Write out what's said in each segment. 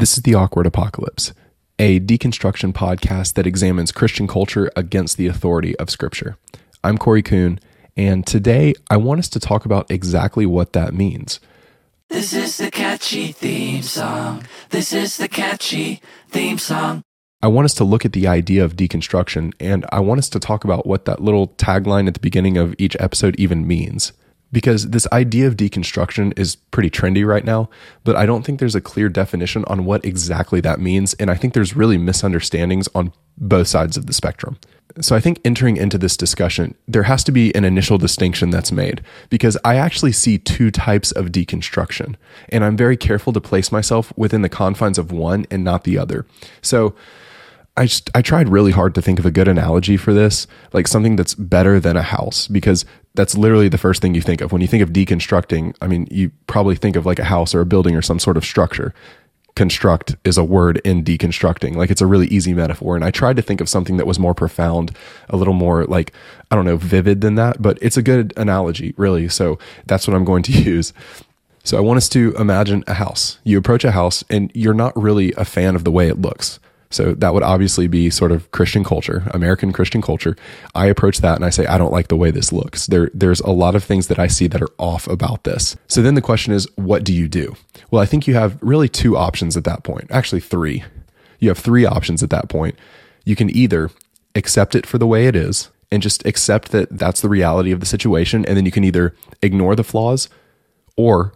This is The Awkward Apocalypse, a deconstruction podcast that examines Christian culture against the authority of Scripture. I'm Corey Kuhn, and today I want us to talk about exactly what that means. This is the catchy theme song. This is the catchy theme song. I want us to look at the idea of deconstruction, and I want us to talk about what that little tagline at the beginning of each episode even means because this idea of deconstruction is pretty trendy right now, but I don't think there's a clear definition on what exactly that means. And I think there's really misunderstandings on both sides of the spectrum. So I think entering into this discussion, there has to be an initial distinction that's made because I actually see two types of deconstruction, and I'm very careful to place myself within the confines of one and not the other. So I just I tried really hard to think of a good analogy for this, like something that's better than a house because that's literally the first thing you think of when you think of deconstructing. I mean, you probably think of like a house or a building or some sort of structure. Construct is a word in deconstructing. Like it's a really easy metaphor. And I tried to think of something that was more profound, a little more like, I don't know, vivid than that, but it's a good analogy, really. So that's what I'm going to use. So I want us to imagine a house. You approach a house and you're not really a fan of the way it looks. So that would obviously be sort of Christian culture, American Christian culture. I approach that and I say, I don't like the way this looks. There, there's a lot of things that I see that are off about this. So then the question is, what do you do? Well, I think you have really two options at that point. Actually, three. You have three options at that point. You can either accept it for the way it is and just accept that that's the reality of the situation. And then you can either ignore the flaws or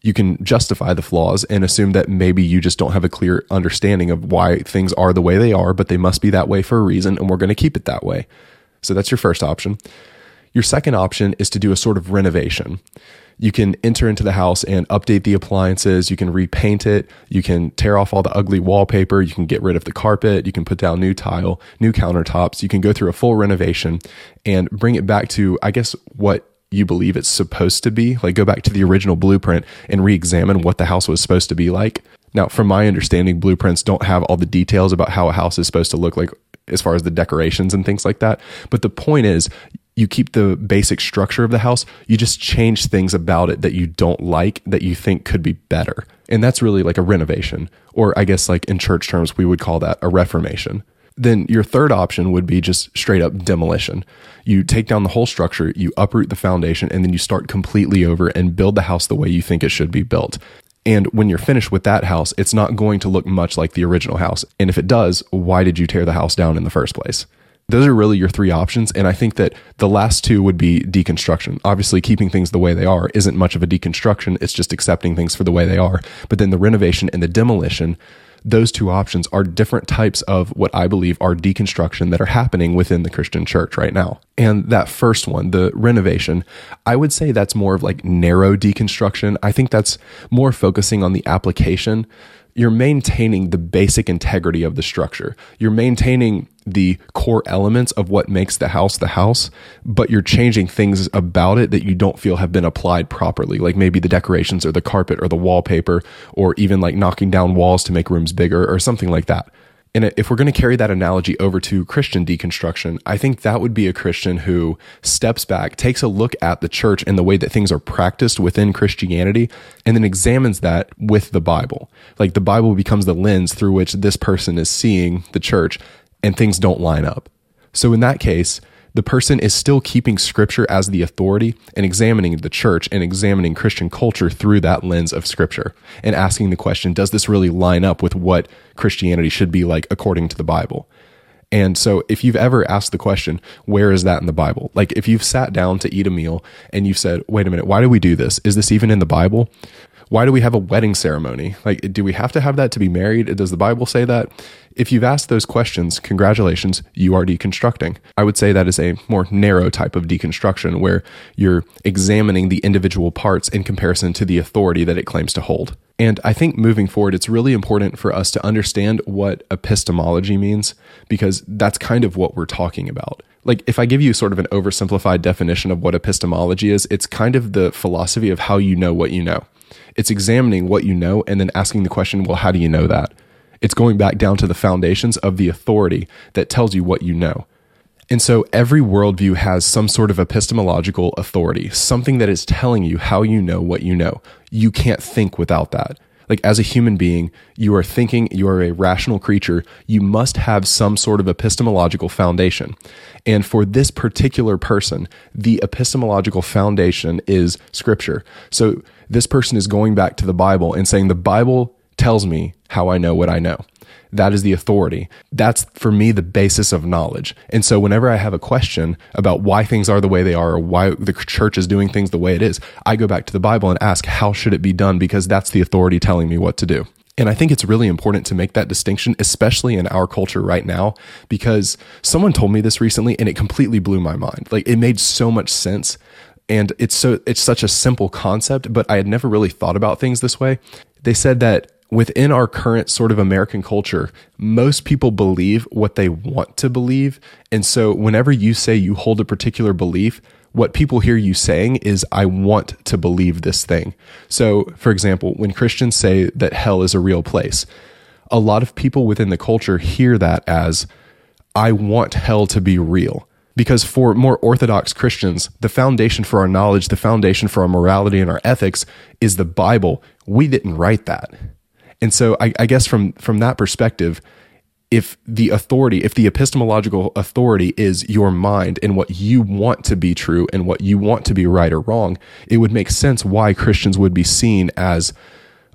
you can justify the flaws and assume that maybe you just don't have a clear understanding of why things are the way they are, but they must be that way for a reason, and we're going to keep it that way. So that's your first option. Your second option is to do a sort of renovation. You can enter into the house and update the appliances. You can repaint it. You can tear off all the ugly wallpaper. You can get rid of the carpet. You can put down new tile, new countertops. You can go through a full renovation and bring it back to, I guess, what you believe it's supposed to be. Like go back to the original blueprint and re-examine what the house was supposed to be like. Now, from my understanding, blueprints don't have all the details about how a house is supposed to look like as far as the decorations and things like that. But the point is, you keep the basic structure of the house, you just change things about it that you don't like that you think could be better. And that's really like a renovation, or I guess like in church terms, we would call that a reformation then your third option would be just straight up demolition. You take down the whole structure, you uproot the foundation, and then you start completely over and build the house the way you think it should be built. And when you're finished with that house, it's not going to look much like the original house. And if it does, why did you tear the house down in the first place? Those are really your three options. And I think that the last two would be deconstruction. Obviously, keeping things the way they are isn't much of a deconstruction. It's just accepting things for the way they are. But then the renovation and the demolition, those two options are different types of what I believe are deconstruction that are happening within the Christian church right now. And that first one, the renovation, I would say that's more of like narrow deconstruction. I think that's more focusing on the application you're maintaining the basic integrity of the structure. You're maintaining the core elements of what makes the house the house, but you're changing things about it that you don't feel have been applied properly, like maybe the decorations or the carpet or the wallpaper, or even like knocking down walls to make rooms bigger or something like that. And if we're going to carry that analogy over to Christian deconstruction, I think that would be a Christian who steps back, takes a look at the church and the way that things are practiced within Christianity, and then examines that with the Bible. Like the Bible becomes the lens through which this person is seeing the church, and things don't line up. So in that case, the person is still keeping scripture as the authority and examining the church and examining Christian culture through that lens of scripture and asking the question, does this really line up with what Christianity should be like according to the Bible? And so if you've ever asked the question, where is that in the Bible? Like if you've sat down to eat a meal and you've said, wait a minute, why do we do this? Is this even in the Bible? Why do we have a wedding ceremony? Like, do we have to have that to be married? Does the Bible say that? If you've asked those questions, congratulations, you are deconstructing. I would say that is a more narrow type of deconstruction where you're examining the individual parts in comparison to the authority that it claims to hold. And I think moving forward, it's really important for us to understand what epistemology means because that's kind of what we're talking about. Like, if I give you sort of an oversimplified definition of what epistemology is, it's kind of the philosophy of how you know what you know. It's examining what you know and then asking the question, well, how do you know that? It's going back down to the foundations of the authority that tells you what you know. And so every worldview has some sort of epistemological authority, something that is telling you how you know what you know. You can't think without that. Like, as a human being, you are thinking, you are a rational creature. You must have some sort of epistemological foundation. And for this particular person, the epistemological foundation is scripture. So, this person is going back to the Bible and saying, The Bible tells me how I know what I know. That is the authority. That's for me the basis of knowledge. And so whenever I have a question about why things are the way they are or why the church is doing things the way it is, I go back to the Bible and ask, how should it be done? Because that's the authority telling me what to do. And I think it's really important to make that distinction, especially in our culture right now, because someone told me this recently and it completely blew my mind. Like it made so much sense. And it's so, it's such a simple concept, but I had never really thought about things this way. They said that within our current sort of American culture, most people believe what they want to believe. And so whenever you say you hold a particular belief, what people hear you saying is, I want to believe this thing. So, for example, when Christians say that hell is a real place, a lot of people within the culture hear that as, I want hell to be real. Because for more Orthodox Christians, the foundation for our knowledge, the foundation for our morality and our ethics is the Bible. We didn't write that. And so I, I guess from from that perspective, if the authority, if the epistemological authority is your mind and what you want to be true and what you want to be right or wrong, it would make sense why Christians would be seen as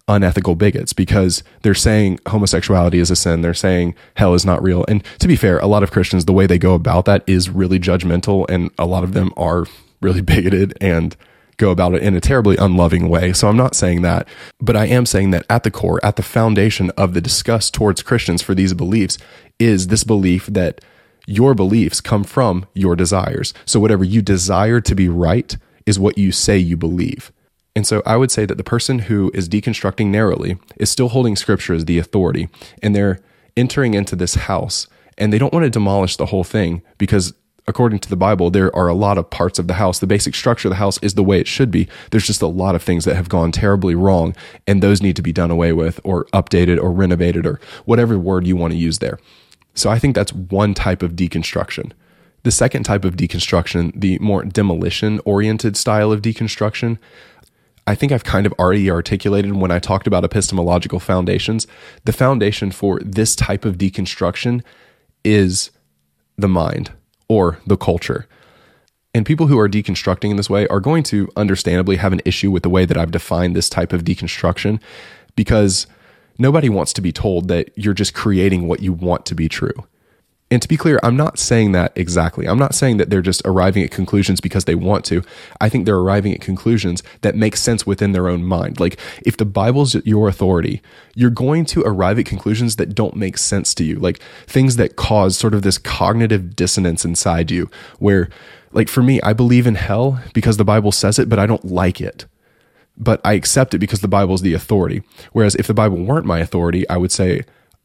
unethical bigots because they're saying homosexuality is a sin. They're saying hell is not real. And to be fair, a lot of Christians, the way they go about that is really judgmental, and a lot of them are really bigoted and go about it in a terribly unloving way. So I'm not saying that, but I am saying that at the core, at the foundation of the disgust towards Christians for these beliefs is this belief that your beliefs come from your desires. So whatever you desire to be right is what you say you believe. And so I would say that the person who is deconstructing narrowly is still holding scripture as the authority and they're entering into this house and they don't want to demolish the whole thing because according to the Bible, there are a lot of parts of the house. The basic structure of the house is the way it should be. There's just a lot of things that have gone terribly wrong, and those need to be done away with, or updated, or renovated, or whatever word you want to use there. So I think that's one type of deconstruction. The second type of deconstruction, the more demolition oriented style of deconstruction, I think I've kind of already articulated when I talked about epistemological foundations. The foundation for this type of deconstruction is the mind or the culture. And people who are deconstructing in this way are going to understandably have an issue with the way that I've defined this type of deconstruction because nobody wants to be told that you're just creating what you want to be true. And to be clear, I'm not saying that exactly. I'm not saying that they're just arriving at conclusions because they want to. I think they're arriving at conclusions that make sense within their own mind. Like, if the Bible's your authority, you're going to arrive at conclusions that don't make sense to you, like things that cause sort of this cognitive dissonance inside you, where, like, for me, I believe in hell because the Bible says it, but I don't like it but I accept it because the Bible is the authority. Whereas if the Bible weren't my authority, I would say,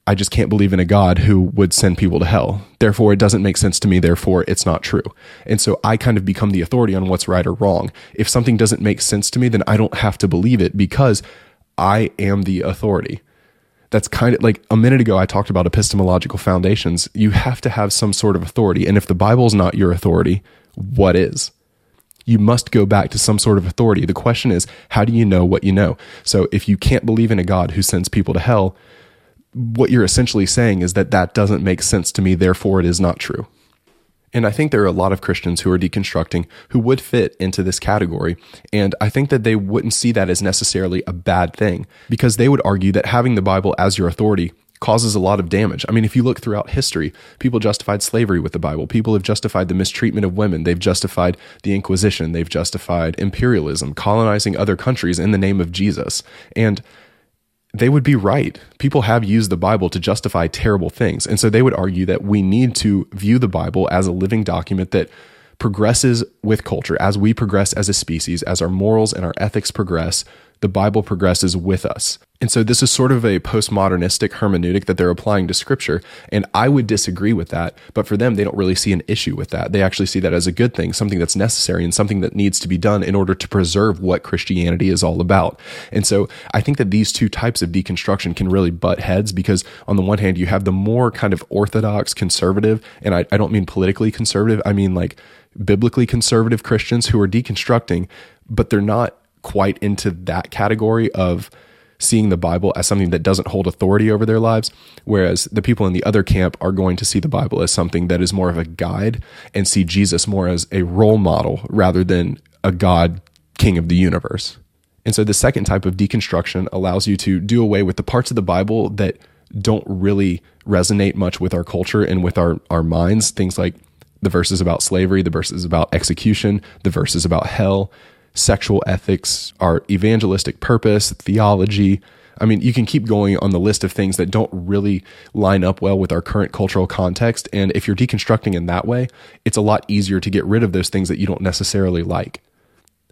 I just can't believe in a God who would send people to hell. Therefore, it doesn't make sense to me. Therefore, it's not true. And so I kind of become the authority on what's right or wrong. If something doesn't make sense to me, then I don't have to believe it because I am the authority. That's kind of like a minute ago, I talked about epistemological foundations. You have to have some sort of authority. And if the Bible's not your authority, what is? You must go back to some sort of authority. The question is, how do you know what you know? So if you can't believe in a God who sends people to hell, what you're essentially saying is that that doesn't make sense to me, therefore it is not true. And I think there are a lot of Christians who are deconstructing who would fit into this category. And I think that they wouldn't see that as necessarily a bad thing because they would argue that having the Bible as your authority causes a lot of damage. I mean, if you look throughout history, people justified slavery with the Bible. People have justified the mistreatment of women. They've justified the Inquisition. They've justified imperialism, colonizing other countries in the name of Jesus. And they would be right. People have used the Bible to justify terrible things. And so they would argue that we need to view the Bible as a living document that progresses with culture. As we progress as a species, as our morals and our ethics progress, the Bible progresses with us. And so this is sort of a postmodernistic hermeneutic that they're applying to scripture. And I would disagree with that. But for them, they don't really see an issue with that. They actually see that as a good thing, something that's necessary and something that needs to be done in order to preserve what Christianity is all about. And so I think that these two types of deconstruction can really butt heads because on the one hand, you have the more kind of orthodox conservative, and I, I don't mean politically conservative, I mean like biblically conservative Christians who are deconstructing, but they're not quite into that category of seeing the Bible as something that doesn't hold authority over their lives, whereas the people in the other camp are going to see the Bible as something that is more of a guide and see Jesus more as a role model rather than a God king of the universe. And so the second type of deconstruction allows you to do away with the parts of the Bible that don't really resonate much with our culture and with our, our minds. Things like the verses about slavery, the verses about execution, the verses about hell, sexual ethics, our evangelistic purpose, theology. I mean, you can keep going on the list of things that don't really line up well with our current cultural context. And if you're deconstructing in that way, it's a lot easier to get rid of those things that you don't necessarily like.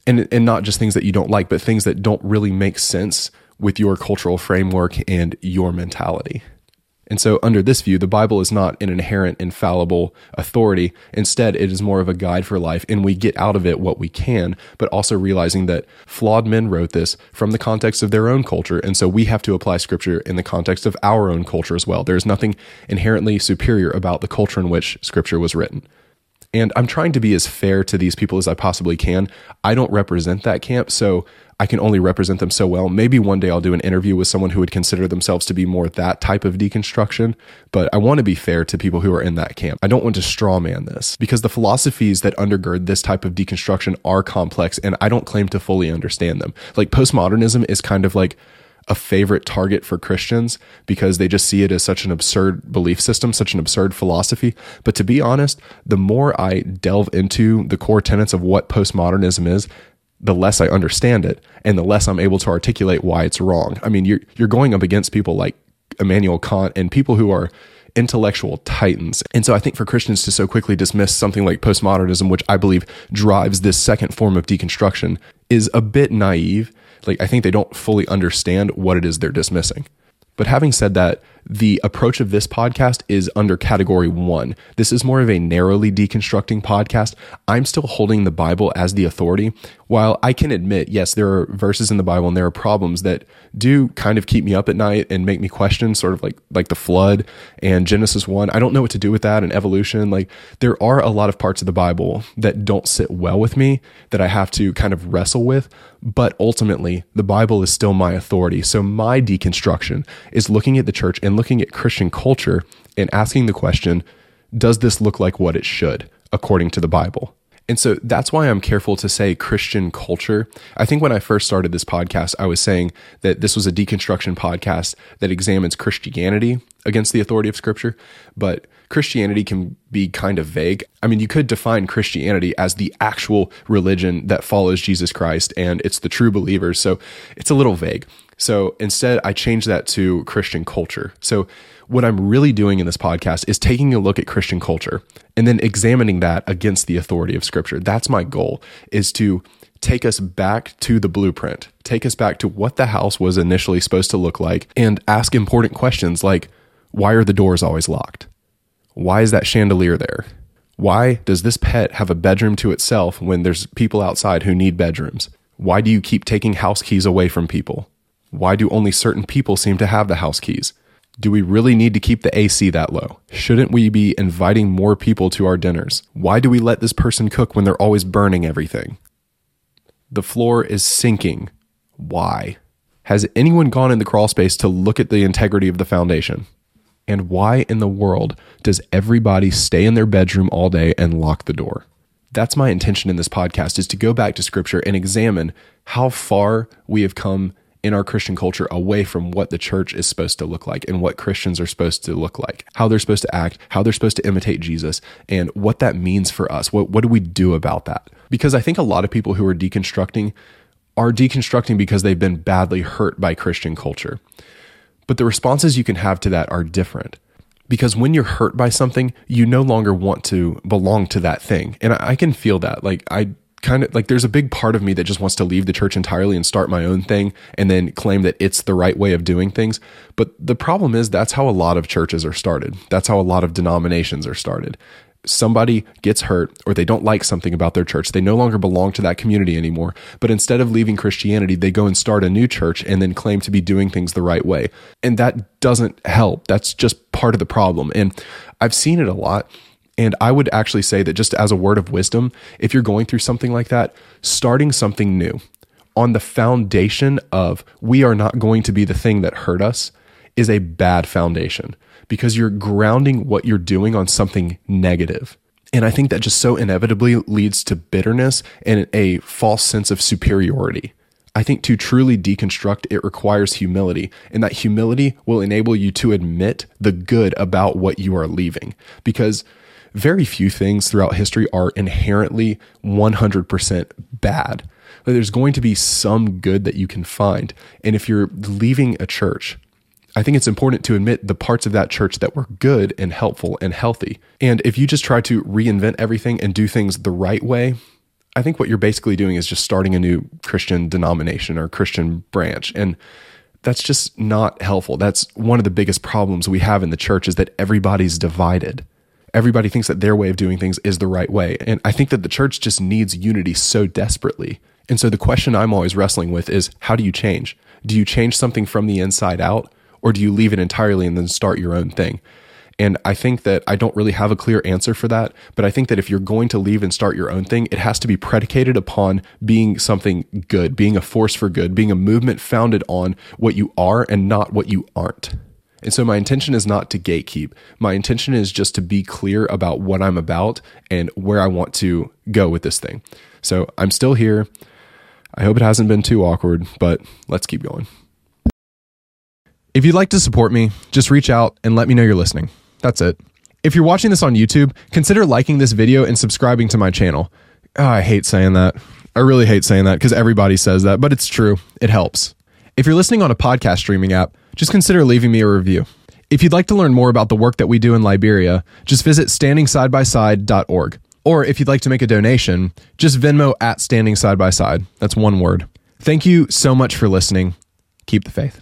And, and not just things that you don't like, but things that don't really make sense with your cultural framework and your mentality. And so, under this view, the Bible is not an inherent, infallible authority. Instead, it is more of a guide for life, and we get out of it what we can, but also realizing that flawed men wrote this from the context of their own culture. And so, we have to apply scripture in the context of our own culture as well. There's nothing inherently superior about the culture in which scripture was written. And I'm trying to be as fair to these people as I possibly can. I don't represent that camp, so I can only represent them so well. Maybe one day I'll do an interview with someone who would consider themselves to be more that type of deconstruction, but I want to be fair to people who are in that camp. I don't want to strawman this because the philosophies that undergird this type of deconstruction are complex and I don't claim to fully understand them. Like postmodernism is kind of like a favorite target for Christians because they just see it as such an absurd belief system, such an absurd philosophy. But to be honest, the more I delve into the core tenets of what postmodernism is, the less I understand it and the less I'm able to articulate why it's wrong. I mean, you're you're going up against people like Immanuel Kant and people who are intellectual titans. And so I think for Christians to so quickly dismiss something like postmodernism, which I believe drives this second form of deconstruction, is a bit naive. Like I think they don't fully understand what it is they're dismissing. But having said that, the approach of this podcast is under category one. This is more of a narrowly deconstructing podcast. I'm still holding the Bible as the authority. While I can admit, yes, there are verses in the Bible and there are problems that do kind of keep me up at night and make me question, sort of like like the flood and Genesis one. I don't know what to do with that and evolution. Like there are a lot of parts of the Bible that don't sit well with me that I have to kind of wrestle with. But ultimately, the Bible is still my authority. So my deconstruction is looking at the church and looking at Christian culture and asking the question Does this look like what it should, according to the Bible? And so that's why I'm careful to say Christian culture. I think when I first started this podcast, I was saying that this was a deconstruction podcast that examines Christianity against the authority of Scripture. But Christianity can be kind of vague. I mean, you could define Christianity as the actual religion that follows Jesus Christ and it's the true believers. So it's a little vague. So instead, I changed that to Christian culture. So what I'm really doing in this podcast is taking a look at Christian culture and then examining that against the authority of Scripture. That's my goal, is to take us back to the blueprint, take us back to what the house was initially supposed to look like, and ask important questions like why are the doors always locked? Why is that chandelier there? Why does this pet have a bedroom to itself when there's people outside who need bedrooms? Why do you keep taking house keys away from people? Why do only certain people seem to have the house keys? Do we really need to keep the AC that low? Shouldn't we be inviting more people to our dinners? Why do we let this person cook when they're always burning everything? The floor is sinking. Why? Has anyone gone in the crawl space to look at the integrity of the foundation? And why in the world does everybody stay in their bedroom all day and lock the door? That's my intention in this podcast is to go back to scripture and examine how far we have come in our Christian culture away from what the church is supposed to look like and what Christians are supposed to look like, how they're supposed to act, how they're supposed to imitate Jesus, and what that means for us. What, what do we do about that? Because I think a lot of people who are deconstructing are deconstructing because they've been badly hurt by Christian culture. But the responses you can have to that are different. Because when you're hurt by something, you no longer want to belong to that thing. And I, I can feel that. Like, I kind of like there's a big part of me that just wants to leave the church entirely and start my own thing and then claim that it's the right way of doing things. But the problem is that's how a lot of churches are started. That's how a lot of denominations are started. Somebody gets hurt or they don't like something about their church. They no longer belong to that community anymore. But instead of leaving Christianity, they go and start a new church and then claim to be doing things the right way. And that doesn't help. That's just part of the problem. And I've seen it a lot and I would actually say that just as a word of wisdom, if you're going through something like that, starting something new on the foundation of we are not going to be the thing that hurt us is a bad foundation because you're grounding what you're doing on something negative. And I think that just so inevitably leads to bitterness and a false sense of superiority. I think to truly deconstruct, it requires humility, and that humility will enable you to admit the good about what you are leaving. Because very few things throughout history are inherently 100% bad. There's going to be some good that you can find. And if you're leaving a church, I think it's important to admit the parts of that church that were good and helpful and healthy. And if you just try to reinvent everything and do things the right way, I think what you're basically doing is just starting a new Christian denomination or Christian branch. And that's just not helpful. That's one of the biggest problems we have in the church is that everybody's divided. Everybody thinks that their way of doing things is the right way. And I think that the church just needs unity so desperately. And so the question I'm always wrestling with is how do you change? Do you change something from the inside out or do you leave it entirely and then start your own thing? And I think that I don't really have a clear answer for that. But I think that if you're going to leave and start your own thing, it has to be predicated upon being something good, being a force for good, being a movement founded on what you are and not what you aren't. And so my intention is not to gatekeep. My intention is just to be clear about what I'm about and where I want to go with this thing. So I'm still here. I hope it hasn't been too awkward, but let's keep going. If you'd like to support me, just reach out and let me know you're listening. That's it. If you're watching this on YouTube, consider liking this video and subscribing to my channel. Oh, I hate saying that. I really hate saying that because everybody says that, but it's true. It helps. If you're listening on a podcast streaming app, just consider leaving me a review. If you'd like to learn more about the work that we do in Liberia, just visit standingsidebyside.org. Or if you'd like to make a donation, just Venmo at Standing Side by Side. That's one word. Thank you so much for listening. Keep the faith.